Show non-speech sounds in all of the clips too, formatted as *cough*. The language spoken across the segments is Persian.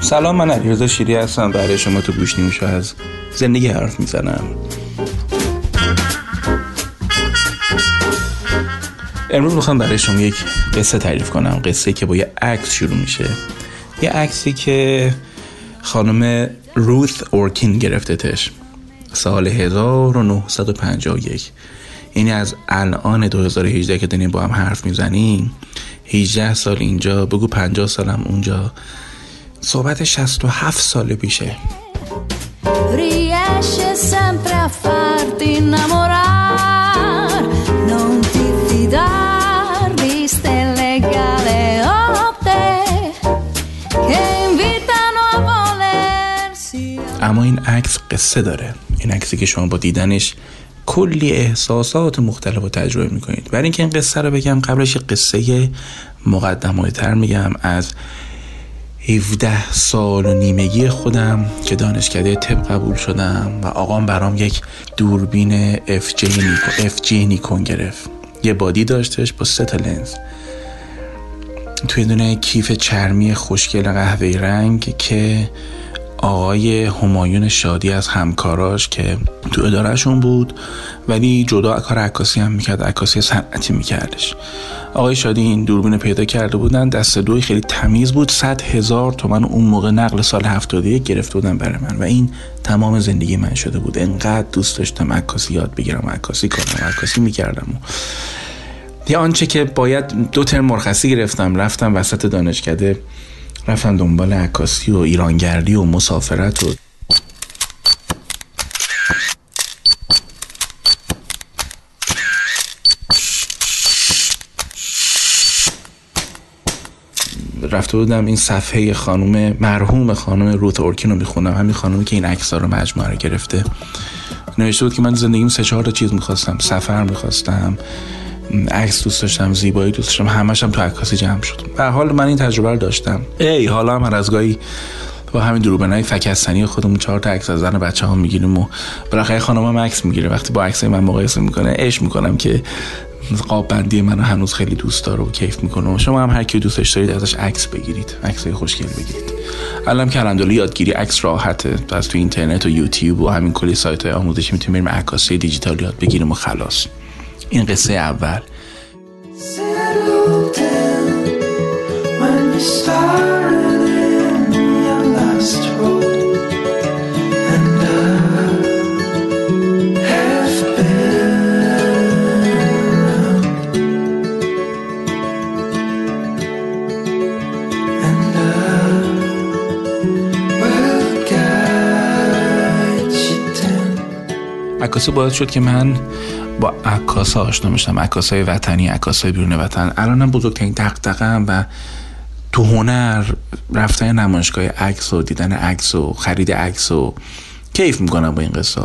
سلام من علیرضا شیری هستم. برای شما تو گوش نیمشو از زندگی حرف می‌زنم. امروز می‌خوام برای شما یک قصه تعریف کنم. قصه که با یه عکس شروع میشه. یه عکسی که خانم روث اورکین گرفتتش. سال 1951 یعنی از الان 2018 که داریم با هم حرف می‌زنیم 18 سال اینجا بگو 50 سالم اونجا. صحبت 67 سال پیشه. Riesce sempre a farti innamorar Non ti fidar di stelle galeotte Che invitano a volersi اما این عکس قصه داره. این عکسی که شما با دیدنش کلی احساسات مختلف رو تجربه می‌کنید. برای اینکه این قصه رو بگم قبلش قصه مقدمه تر میگم. از 17 سال و نیمگی خودم که دانشکده طب قبول شدم و آقام برام یک دوربین جی نیکون, جی نیکون گرفت. یه بادی داشتش با سه تا لنز. توی دونه کیف چرمی خوشگل قهوه‌ای رنگ که آقای همایون شادی از همکاراش که تو ادارهشون بود ولی جدا کار عکاسی هم می‌کرد عکاسی صنعتی میکردش. آقای شادی این دوربین پیدا کرده بودن دست دوی خیلی تمیز بود صد هزار تومن اون موقع نقل سال هفتاده گرفته بودن برای من و این تمام زندگی من شده بود. انقدر دوست داشتم عکاسی یاد بگیرم عکاسی کنم عکاسی می‌کردم. یه آنچه که باید دو ترم مرخصی گرفتم رفتم وسط دانشکده رفتم دنبال عکاسی و ایرانگردی و مسافرت و رفته بودم این صفحه خانم مرحوم خانم روت اورکین رو میخوندم همین خانومی که این عکس رو مجموعه گرفته. نوشته بود که من زندگیم سه چهار تا چیز می‌خواستم. سفر می‌خواستم. عکس دوست داشتم زیبایی دوست داشتم همش هم تو عکاسی جمع شد. به حال من این تجربه رو داشتم. ای حالا هم از گاهی با همین دروبنای فکستنی خودمون چهار تا عکس از زن بچه ها می‌گیریم و بالاخره خانم هم عکس می‌گیره. وقتی با عکس من مقایسه می‌کنه عشق می‌کنم که قاب بندی منو هنوز خیلی دوست داره و کیف می‌کنه شما هم هر کی دوستش دارید ازش عکس بگیرید عکس خوشگل بگیرید. الان الحمدلله یادگیری عکس راحته. از تو اینترنت و یوتیوب و همین کلی سایت های آموزشی می‌تونیم عکاسی دیجیتال یاد بگیریم و خلاص. این قصه اول عکاسی باید شد که من با عکاس آشنا میشم. عکاس های وطنی عکاس های بیرون وطن. الانم بزرگترین دقدقم و تو هنر رفتن نمایشگاه عکس و دیدن عکس و خرید عکس و کیف می‌کنم با این قصه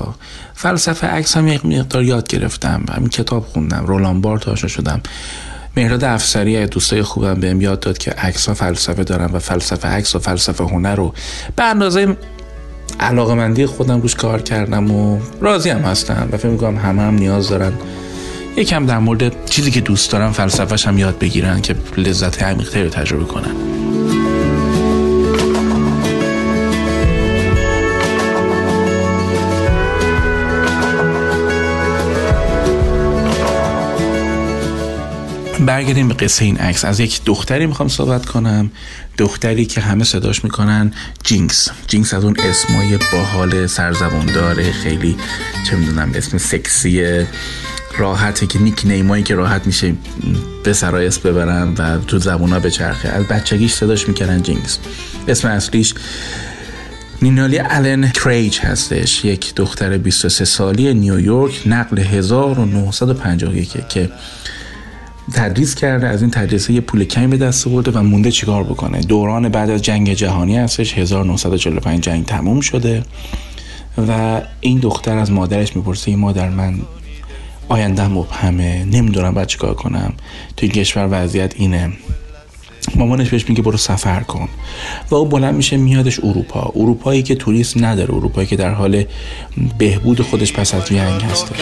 فلسفه عکس هم یک مقدار یاد گرفتم. همین کتاب خوندم. رولان بارت آشنا شدم. مهراد افسری دوستای خوبم بهم یاد داد که عکس ها فلسفه دارن و فلسفه عکس و فلسفه هنر رو به اندازه علاقه مندی خودم روش کار کردم و راضی هم هستم و فکر می‌کنم همه هم نیاز دارن. یکم در مورد چیزی که دوست دارم فلسفهش هم یاد بگیرن که لذت عمیقتری رو تجربه کنن. برگردیم به قصه این عکس. از یک دختری می‌خوام صحبت کنم. دختری که همه صداش می‌کنن جینکس. جینکس از اون اسمای باحال سرزبون داره خیلی چه می‌دونم اسم سکسی راحته که nickname هایی که راحت میشه به سرای اسم ببرن و تو زبونا به چرخه. از بچگیش صداش می‌کنن جینکس. اسم اصلیش نینالی آلن کریج هستش. یک دختر 23 سالی نیویورک نقل 1951 که تدریس کرده از این تدریسه یه پول کمی به دست آورده و مونده چیکار بکنه. دوران بعد از جنگ جهانی هستش 1945 جنگ تموم شده و این دختر از مادرش می‌پرسه این مادر من آینده مبهمه نمی‌دونم باید چیکار کنم؟ توی کشور وضعیت اینه. مامانش بهش میگه برو سفر کن. و او بلند میشه میادش اروپا. اروپایی که توریست نداره. اروپایی که در حال بهبود خودش پس از جنگ هست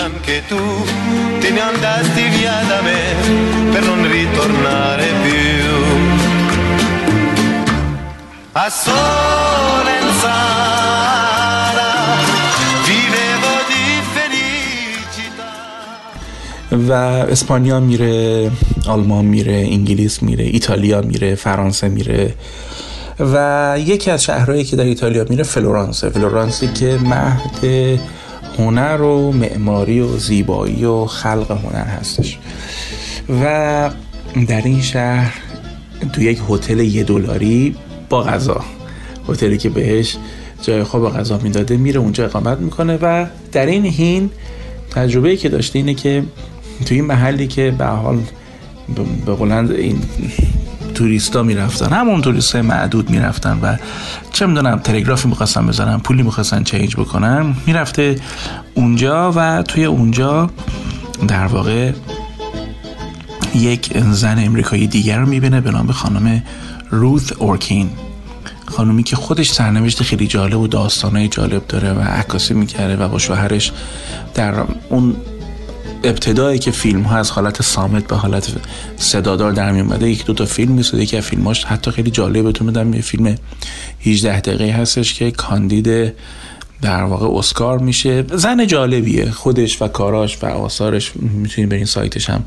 و اسپانیا میره آلمان میره انگلیس میره ایتالیا میره فرانسه میره و یکی از شهرهایی که در ایتالیا میره فلورانسه. فلورانسی که مهد هنر و معماری و زیبایی و خلق هنر هستش. و در این شهر تو یک هتل یه دلاری با غذا. هتلی که بهش جای خواب غذا می‌داده میره اونجا اقامت می‌کنه و در این هین تجربه که داشته اینه که توی این محلی که به حال به بلند این توریستا می‌رفتن. همون توریست معدود می‌رفتن و چه می‌دونم تلگرافی می‌خواستن بزنن پولی می‌خواستن چینج بکنن. می‌رفته اونجا و توی اونجا در واقع یک زن امریکایی دیگر رو می‌بینه به نام خانم روث اورکین. خانومی که خودش سرنوشت خیلی جالب و داستانهای جالب داره و عکاسی می‌کرده و با شوهرش در اون ابتدایی که فیلم ها از حالت سامت به حالت صدادار در می اومده یک دو تا فیلم میساده یکی از فیلماش حتی خیلی جالب بهتون میدم یه فیلم 18 دقیقه هستش که کاندید در واقع اسکار میشه. زن جالبیه خودش و کاراش و آثارش می‌تونید برین سایتش هم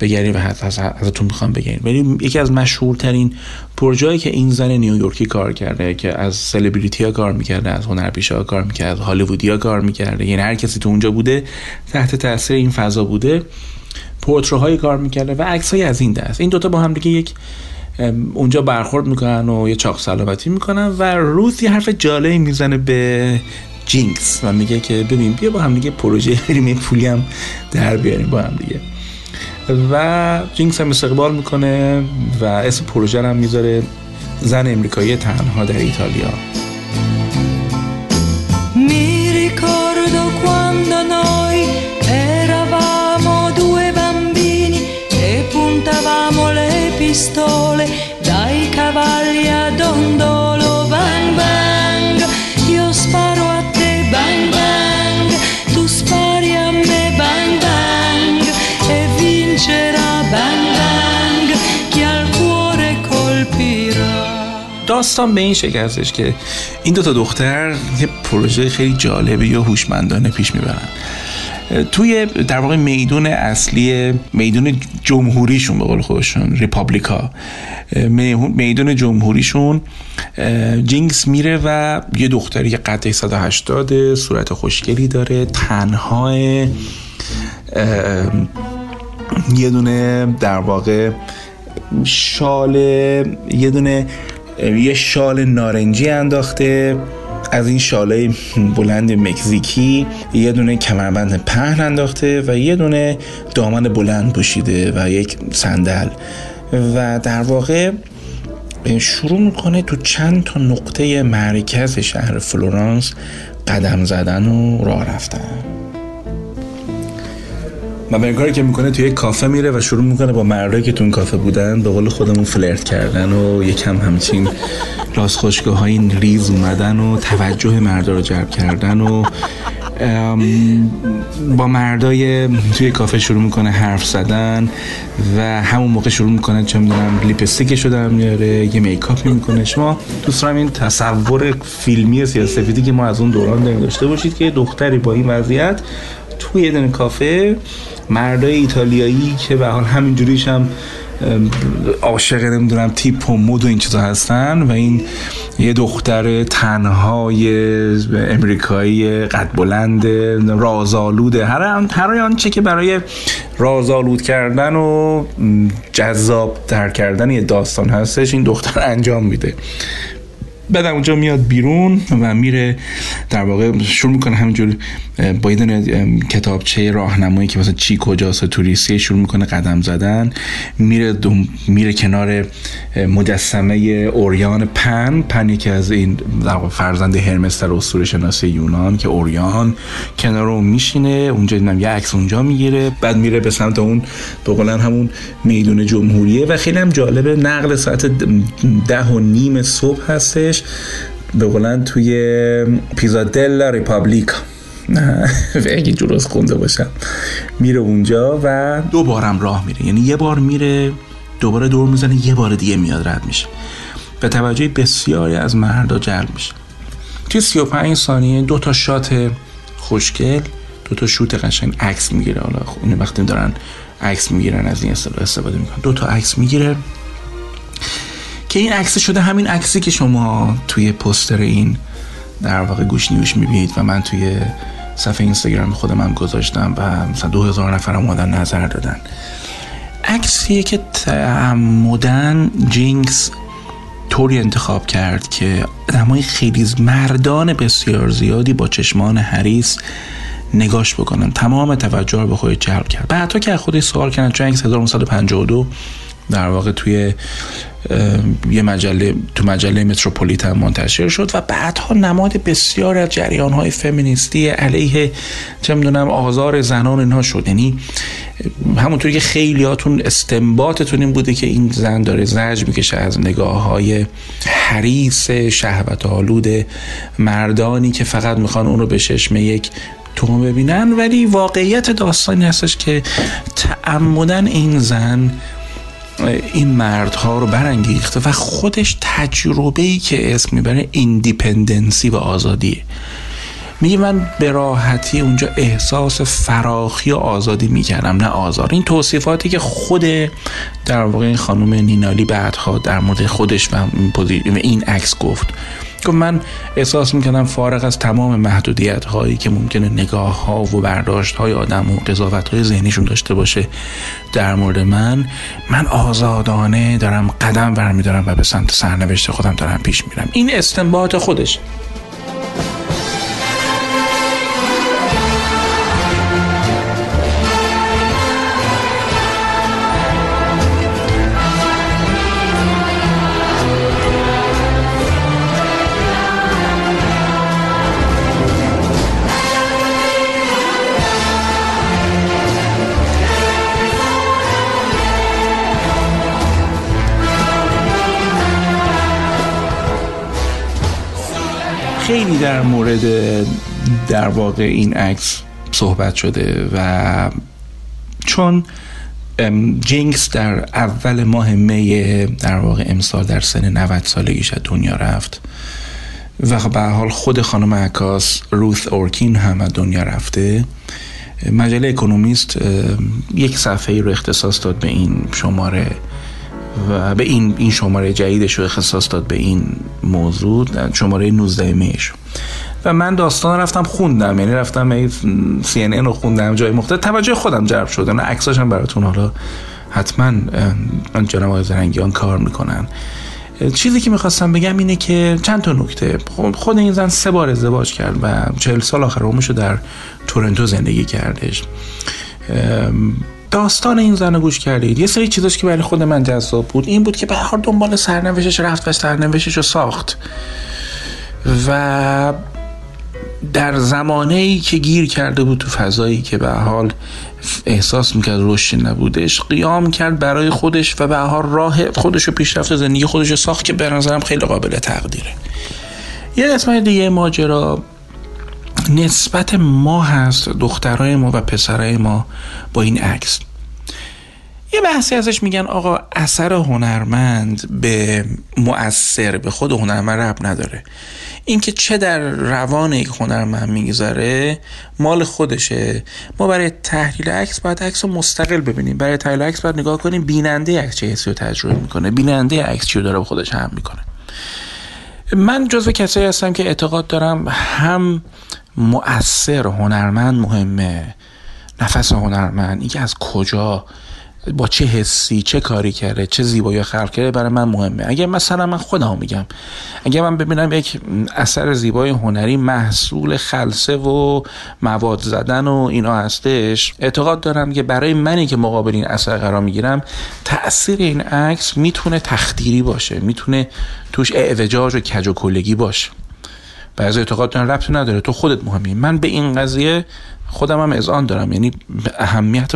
بگیرید و ازتون می‌خوام بگیرید ولی یکی از مشهورترین پروژه‌ای که این زن نیویورکی کار کرده که از سلبریتی ها کار می‌کرده از هنرپیشه ها کار می‌کرده از هالیوودی ها کار می‌کرده یعنی هر کسی تو اونجا بوده تحت تاثیر این فضا بوده پورتروهای کار می‌کرده و عکسای از این دست. این دوتا با هم دیگه یک اونجا برخورد می‌کنن و یه چاق سلامتی می‌کنن و روز حرف جالبی می‌زنه به جینکس و میگه که ببین بیا با هم دیگه پروژه بریم یه پولی هم در بیاریم با هم دیگه. و جینکس هم استقبال می‌کنه و اسم پروژه هم می‌ذاره زن امریکایی تنها در ایتالیا. Mi ricordo quando noi eravamo داستان به این شکل هستش که این دو تا دختر یه پروژه خیلی جالبی یا هوشمندانه پیش می‌برن. توی در واقع میدون اصلی میدون جمهوریشون به قول خودشون ریپابلیکا. میدون جمهوریشون جینکس میره و یه دختری قد 180 صورت خوشگلی داره تنها یه دونه در واقع شال یه دونه یه شال نارنجی انداخته. از این شاله بلند مکزیکی یه دونه کمربند پهن انداخته و یه دونه دامن بلند پوشیده و یک صندل. و در واقع شروع می‌کنه تو چند تا نقطه مرکز شهر فلورانس قدم زدن و راه رفتن. و به کاری که می‌کنه توی کافه میره و شروع می‌کنه با مردایی که تو اون کافه بودن به قول خودمون فلرت کردن و یکم همچین راست خوشگاه های ریز اومدن و توجه مردا رو جلب کردن و با مردای توی کافه شروع می‌کنه حرف زدن و همون موقع شروع می‌کنه چه می‌دونم لیپستیکش رو در میاره یه میکاپ می‌کنه. شما دوست دارم این تصور فیلمی سیاسفیدی که ما از اون دوران داریم داشته باشید که دختری با این وضعیت توی یه کافه مردای ایتالیایی که به حال همینجوریش هم عاشق نمی‌دونم تیپ و مود و این چیزا هستن و این یه دختر تنهای امریکایی قد بلند رازآلود هر هر آنچه که برای رازآلود کردن و جذاب در کردن یه داستان هستش این دختر انجام میده. بعد اونجا میاد بیرون و میره در واقع شروع می‌کنه همینجور با یه کتابچه راهنمایی که مثلا چی کجاست توریستی شروع می‌کنه قدم زدن. میره میره کنار مجسمه اوریان پن. پن یکی از این در واقع فرزند هرمس در اسطوره شناسی یونان که اوریان کنار اون میشینه. اونجا دیدم یه عکس اونجا می‌گیره. بعد میره به سمت اون به همون میدون جمهوریه و خیلی هم جالبه. نقل ساعت ده و نیم صبح هستش. به قولن توی پیزادلا ریپابلیکا. *laughs* اگه درست خونده باشم. میره اونجا و دو بارم راه میره. یعنی یه بار میره دوباره دور می‌زنه یه بار دیگه میاد رد میشه. به توجه بسیاری از مردا جلب میشه. توی 35 ثانیه دو تا شات خوشگل دو تا شوت قشنگ عکس می‌گیره. حالا خب وقتی دارن عکس می‌گیرن از این استفاده می‌کنن. دو تا عکس می‌گیره. که این عکس شده همین عکسی که شما توی پستر این در واقع گوش نیوش می‌بینید و من توی صفحه اینستاگرام خودم هم گذاشتم و مثلا دو هزار نفر اومدن نظر دادن. عکسیه که تعمدن جینکس طوری انتخاب کرد که آدمای خیلی مردان بسیار زیادی با چشمان حریس نگاش بکنن. تمام توجه رو به خود جلب کرد. بعدها که خودش سوال کردن چون 1952 در واقع توی یه مجله تو مجله متروپولیت هم منتشر شد و بعدها نماد بسیار از جریان های فمینیستی علیه چه می‌دونم آزار زنان اینها شد. یعنی همونطوری که خیلیاتون استنباطتون این بوده که این زن داره زج می‌کشه از نگاه های حریص شهوت آلود مردانی که فقط می‌خوان اون رو به چشم یک تو ببینن. ولی واقعیت داستانی هستش که تعمدن این زن این مردها رو برانگیخته و خودش تجربه ای که اسم می‌بره ایندیپندنسی و آزادیه. میگه من به راحتی اونجا احساس فراخی و آزادی می‌کردم نه آزار. این توصیفاتی که خود در واقع این خانم نینالی بعدها در مورد خودش و این عکس گفت. که من احساس می‌کنم فارغ از تمام محدودیت هایی که ممکنه نگاه ها و برداشت های آدم و قضاوت های ذهنیشون داشته باشه در مورد من من آزادانه دارم قدم برمیدارم و به سمت سرنوشت خودم دارم پیش میرم. این استنباط خودش خیلی در مورد در واقع این عکس صحبت شده و چون جینکس در اول ماه می در واقع امسال در سن 90 سالگیش از دنیا رفت و به حال خود خانم عکاس روث اورکین هم از دنیا رفته. مجله اکونومیست یک صفحه رو اختصاص داد به این شماره. و به این این شماره جدیدش رو اختصاص داد به این موضوع شماره 19 میش. و من داستان رفتم خوندم یعنی رفتم سی ان رو خوندم جای مختلف. توجه خودم جلب شده نه عکساشم براتون حالا حتما جناب آقای زرنگیان کار می‌کنن. چیزی که می‌خواستم بگم اینه که چند تا نکته. خب، خود این زن سه بار ازدواج کرد و چهل سال آخر عمرش در تورنتو زندگی کردش. داستان این زن گوش کردید. یه سری چیزاش که برای خود من جذاب بود این بود که به هر دنبال سرنوشتش رفت و سرنوشتش رو ساخت. و در زمانه ای که گیر کرده بود تو فضایی که به حال احساس می‌کرد رشد نبودش قیام کرد برای خودش و به حال راه خودش رو پیشرفت زندگی خودش رو ساخت که به نظرم خیلی قابل تقدیره. یه قسمت دیگه ماجرا. نسبت ما هست دخترای ما و پسرای ما با این عکس. یه بحثی ازش میگن آقا اثر هنرمند به مؤثر به خود هنرمند رب نداره. اینکه چه در روان یک هنرمند می‌گذاره مال خودشه. ما برای تحلیل عکس باید عکس رو مستقل ببینیم. برای تحلیل عکس باید نگاه کنیم بیننده عکس چه حسی رو تجربه می‌کنه. بیننده عکس چی رو داره به خودش هم می‌کنه. من جزو کسایی هستم که اعتقاد دارم هم مؤثر هنرمند مهمه. نفس هنرمند اینکه از کجا با چه حسی چه کاری کرده چه زیبایی خلق کرده برای من مهمه. اگر مثلا من خودم میگم اگر من ببینم یک اثر زیبای هنری محصول خلصه و مواد زدن و اینا هستش اعتقاد دارم که برای منی که مقابل این اثر قرار می‌گیرم تاثیر این عکس می‌تونه تخدیری باشه می‌تونه توش اعوجاج و کج و کلگی باشه. بعضی اعتقاد دارن ربط نداره. تو خودت مهمی. من به این قضیه خودم هم اذعان دارم. یعنی اهمیت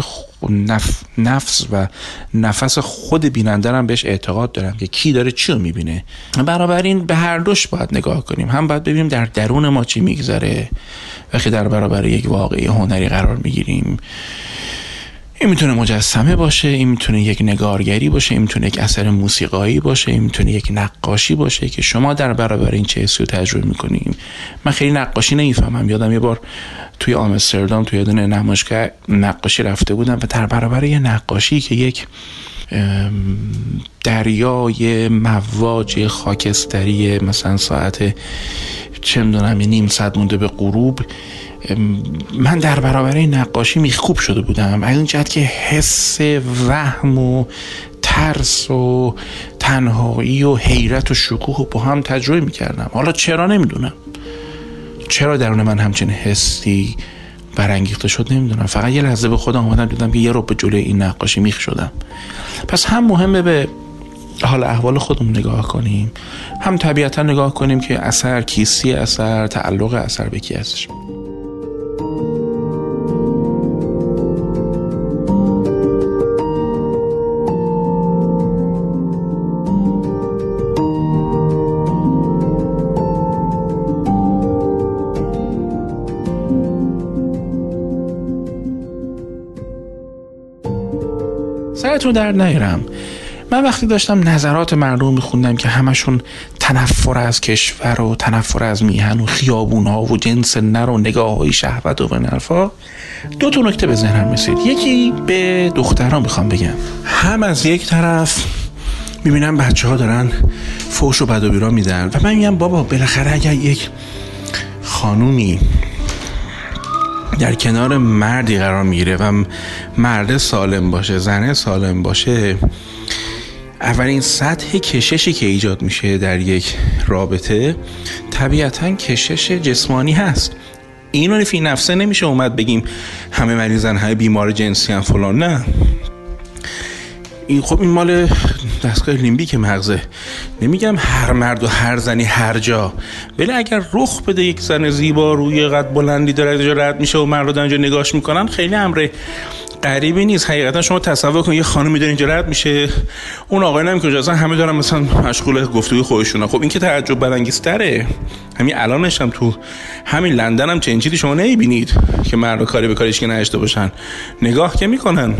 نف... نفس و نفس خود بیننده بهش اعتقاد دارم که کی داره چی رو می‌بینه. این به هر دوش باید نگاه کنیم. هم باید ببینیم در درون ما چی میگذره. وقتی در برابر یک واقعی هنری قرار می‌گیریم. این می‌تونه مجسمه باشه این می‌تونه یک نگارگری باشه این می‌تونه یک اثر موسیقایی باشه این می‌تونه یک نقاشی باشه که شما در برابر این چه حسی رو تجربه می‌کنیم من خیلی نقاشی نمی‌فهمم. یادم یه بار توی آمستردام توی دونه نمایشگاه نقاشی رفته بودم و در برابر یه نقاشی که یک دریای مواج خاکستری مثلا ساعت چه می‌دونم یه نیم ساعت مونده به غروب من در برابر نقاشی میخکوب شده بودم. از این جهت که حس وهم و ترس و تنهایی و حیرت و شکوه با هم تجربه می‌کردم. حالا چرا نمی‌دونم؟ چرا درون من همچین حسی برانگیخته شد نمی‌دونم. فقط یه لحظه به خودم آمدم دیدم که یه رو به جلوی این نقاشی میخ شدم. پس هم مهمه به حال احوال خودمون نگاه کنیم. هم طبیعتا نگاه کنیم که اثر کیستی اثر تعلق اثر به کی هستش. سرتون در نیرم. من وقتی داشتم نظرات مردم میخوندم که همشون تنفر از کشور و تنفر از میهن و خیابون ها و جنس نر و نگاه های شهوت و نرفا دو تا نکته به ذهنم رسید. یکی به دختران می‌خوام بگم. هم از یک طرف می‌بینم بچه ها دارن فوش و بد و بیرا میدن و من میگم بابا بالاخره اگر یک خانومی در کنار مردی قرار می‌گیره و مرد سالم باشه زنه سالم باشه اولین سطح کششی که ایجاد میشه در یک رابطه طبیعتا کشش جسمانی هست. اینو فی نفسه نمیشه اومد بگیم همه مریضن های بیمار جنسی هم فلان نه. این خب این مال دستگاه لیمبیک مغزه. نمیگم هر مرد و هر زنی هر جا. ولی اگر رخ بده یک زن زیبا روی قد بلندی داره رد میشه و مرد اینجا نگاش می‌کنن خیلی امر غریبی نیست. حقیقتا شما تصور کن یه خانم داره اینجا رد میشه. اون آقای نمی که اصلا همه دارن مثلا مشغول گفتگوی خودشون خب این که تعجب برانگیزتره. همین الانش هم تو همین لندن هم چنین چیزی شما نمی‌بینید که مرد کاری به کارش که نشته باشن. نگاه که می‌کنن.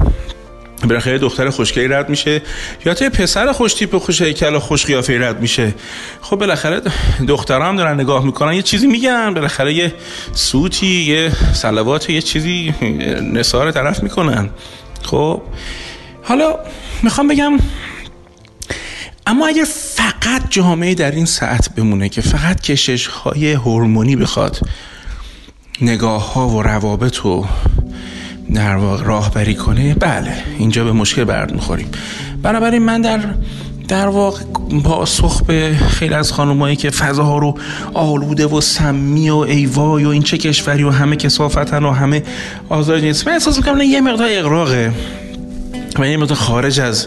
بالاخره دختر خوشگلی رد میشه. یا تو پسر خوش تیپ خوش هیکل خوش قیافه رد میشه. خب بالاخره دخترها هم دارن نگاه می‌کنن. یه چیزی میگن بالاخره یه سوتی یه صلوات یه چیزی نثار طرف می‌کنن. خب حالا می‌خوام بگم اما اگر فقط جامعه در این ساعت بمونه که فقط کشش های هورمونی بخواد نگاه ها و روابط و در واقع راهبری کنه بله اینجا به مشکل برد می‌خوریم. بنابراین من در در واقع پاسخ به خیلی از خانمایی که فضاها رو آلوده و سمی و ایوای و این چه کشوری و همه کسافتن و همه آزار جنسی من احساس می‌کنم یه مقدار اقراقه و یه مقدار خارج از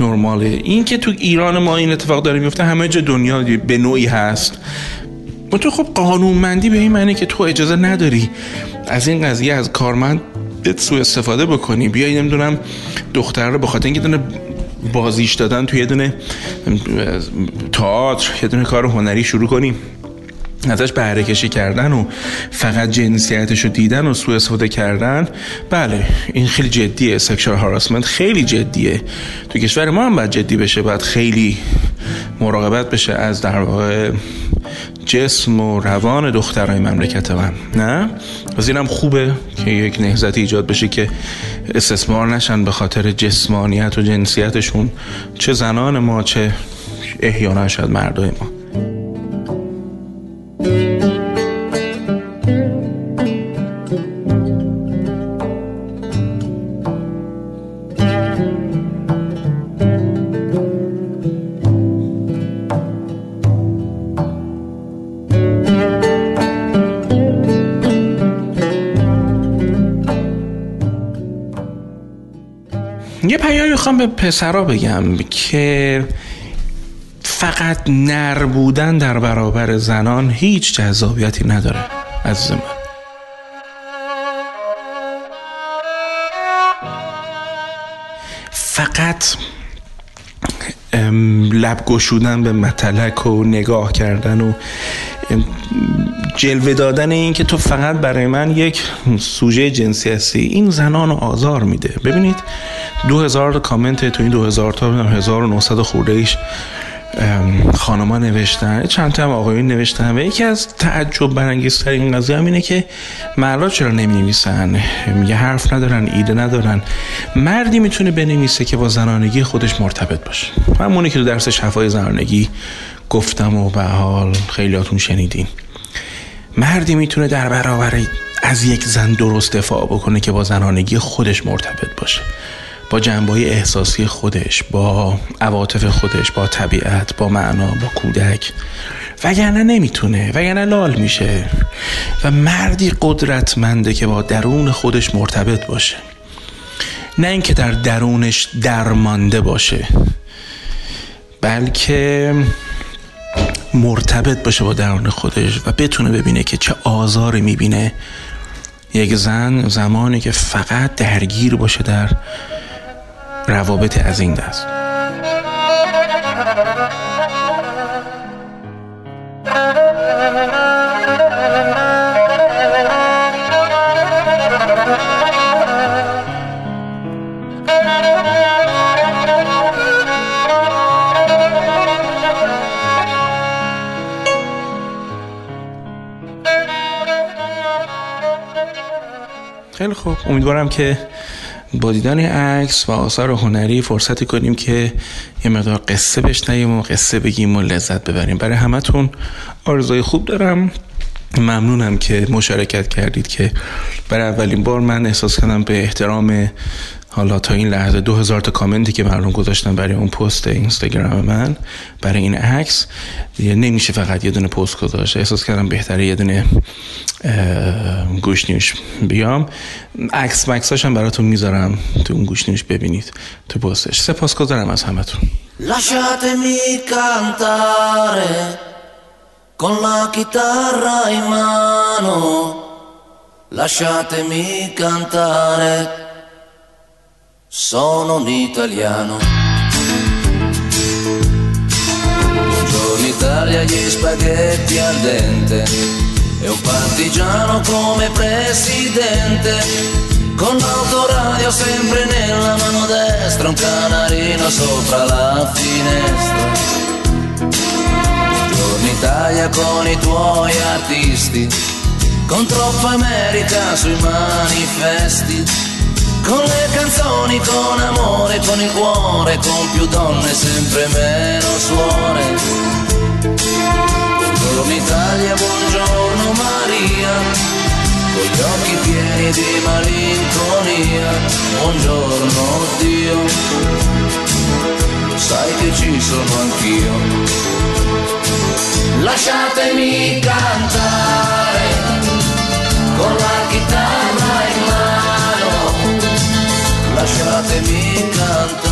نرماله. این که تو ایران ما این اتفاق داره میفته همه جا دنیا به نوعی هست. تو خب قانونمندی به این معنی که تو اجازه نداری از این قضیه از کارمند سو استفاده بکنی. بیای نمی‌دونم دختر رو به خاطر اینکه دونه بازیش دادن توی یه دونه تئاتر یه دونه کار هنری شروع کنیم. ازش بهره کشی کردن و فقط جنسیتش رو دیدن و سوء استفاده کردن. بله این خیلی جدیه. سکشوال هاراسمنت خیلی جدیه. تو کشور ما هم باید جدی بشه باید خیلی مراقبت بشه از در واقع جسم و روان دخترای مملکت من. نه؟ از اینم خوبه که یک نهزتی ایجاد بشه که استثمار نشن به خاطر جسمانیت و جنسیتشون. چه زنان ما چه احیانا شاید مردای ما. به پسرا بگم که فقط نر بودن در برابر زنان هیچ جذابیتی نداره از من. فقط لب گشودن به متلک و نگاه کردن و جلوه دادن این که تو فقط برای من یک سوژه جنسی هستی. این زنان رو آزار میده. ببینید دو هزار کامنت تو این دو هزار تا هزار و نوصد خورده ایش خانما نوشتن چند تا هم آقایون نوشتن و یکی از تعجب برانگیزتر این قضیه هم اینه که مردا چرا نمی نویسن یه حرف ندارن ایده ندارن. مردی می‌تونه بنویسه که با زنانگی خودش مرتبط باشه. همونی که تو درس شفای زنانگی گفتم و به حال خیلیاتون شنیدین. مردی می‌تونه در برابر از یک زن درست دفاع بکنه که با زنانگی خودش مرتبط باشه. با جنبای احساسی خودش با عواطف خودش با طبیعت با معنا با کودک. وگرنه نمی‌تونه وگرنه لال میشه. و مردی قدرتمنده که با درون خودش مرتبط باشه. نه اینکه در درونش درمانده باشه بلکه مرتبط باشه با درون خودش و بتونه ببینه که چه آزاری می‌بینه یک زن زمانی که فقط درگیر باشه در روابط از این دست. خیلی خوب. امیدوارم که با دیدن عکس و آثار هنری فرصتی کنیم که یه مقدار قصه بشنویم و قصه بگیم و لذت ببریم. برای همتون آرزوی خوب دارم. ممنونم که مشارکت کردید که برای اولین بار من احساس کردم به احترام حالا تا این لحظه دو هزار تا کامنتی که مردم گذاشتن برای اون پست اینستاگرام من برای این عکس نمیشه فقط یه دونه پست گذاشت. احساس کردم بهتره یه دونه گوشنیوش بیام. عکس مکساش هم براتون می‌ذارم. تو اون گوشنیوش ببینید. تو پستش. سپاس گذارم از همتون. Lasciatemi cantare con la chitarra in mano, lasciatemi cantare Sono un italiano. Buongiorno Italia, gli spaghetti al dente. E un partigiano come presidente. Con l'autoradio sempre nella mano destra, un canarino sopra la finestra. Buongiorno Italia con i tuoi artisti. Con troppa America sui manifesti con le canzoni, con amore, con il cuore, con più donne, sempre meno suore. Buongiorno Italia, buongiorno Maria, con gli occhi pieni di malinconia. Buongiorno Dio, sai che ci sono anch'io. Lasciatemi cantare con la chitarra las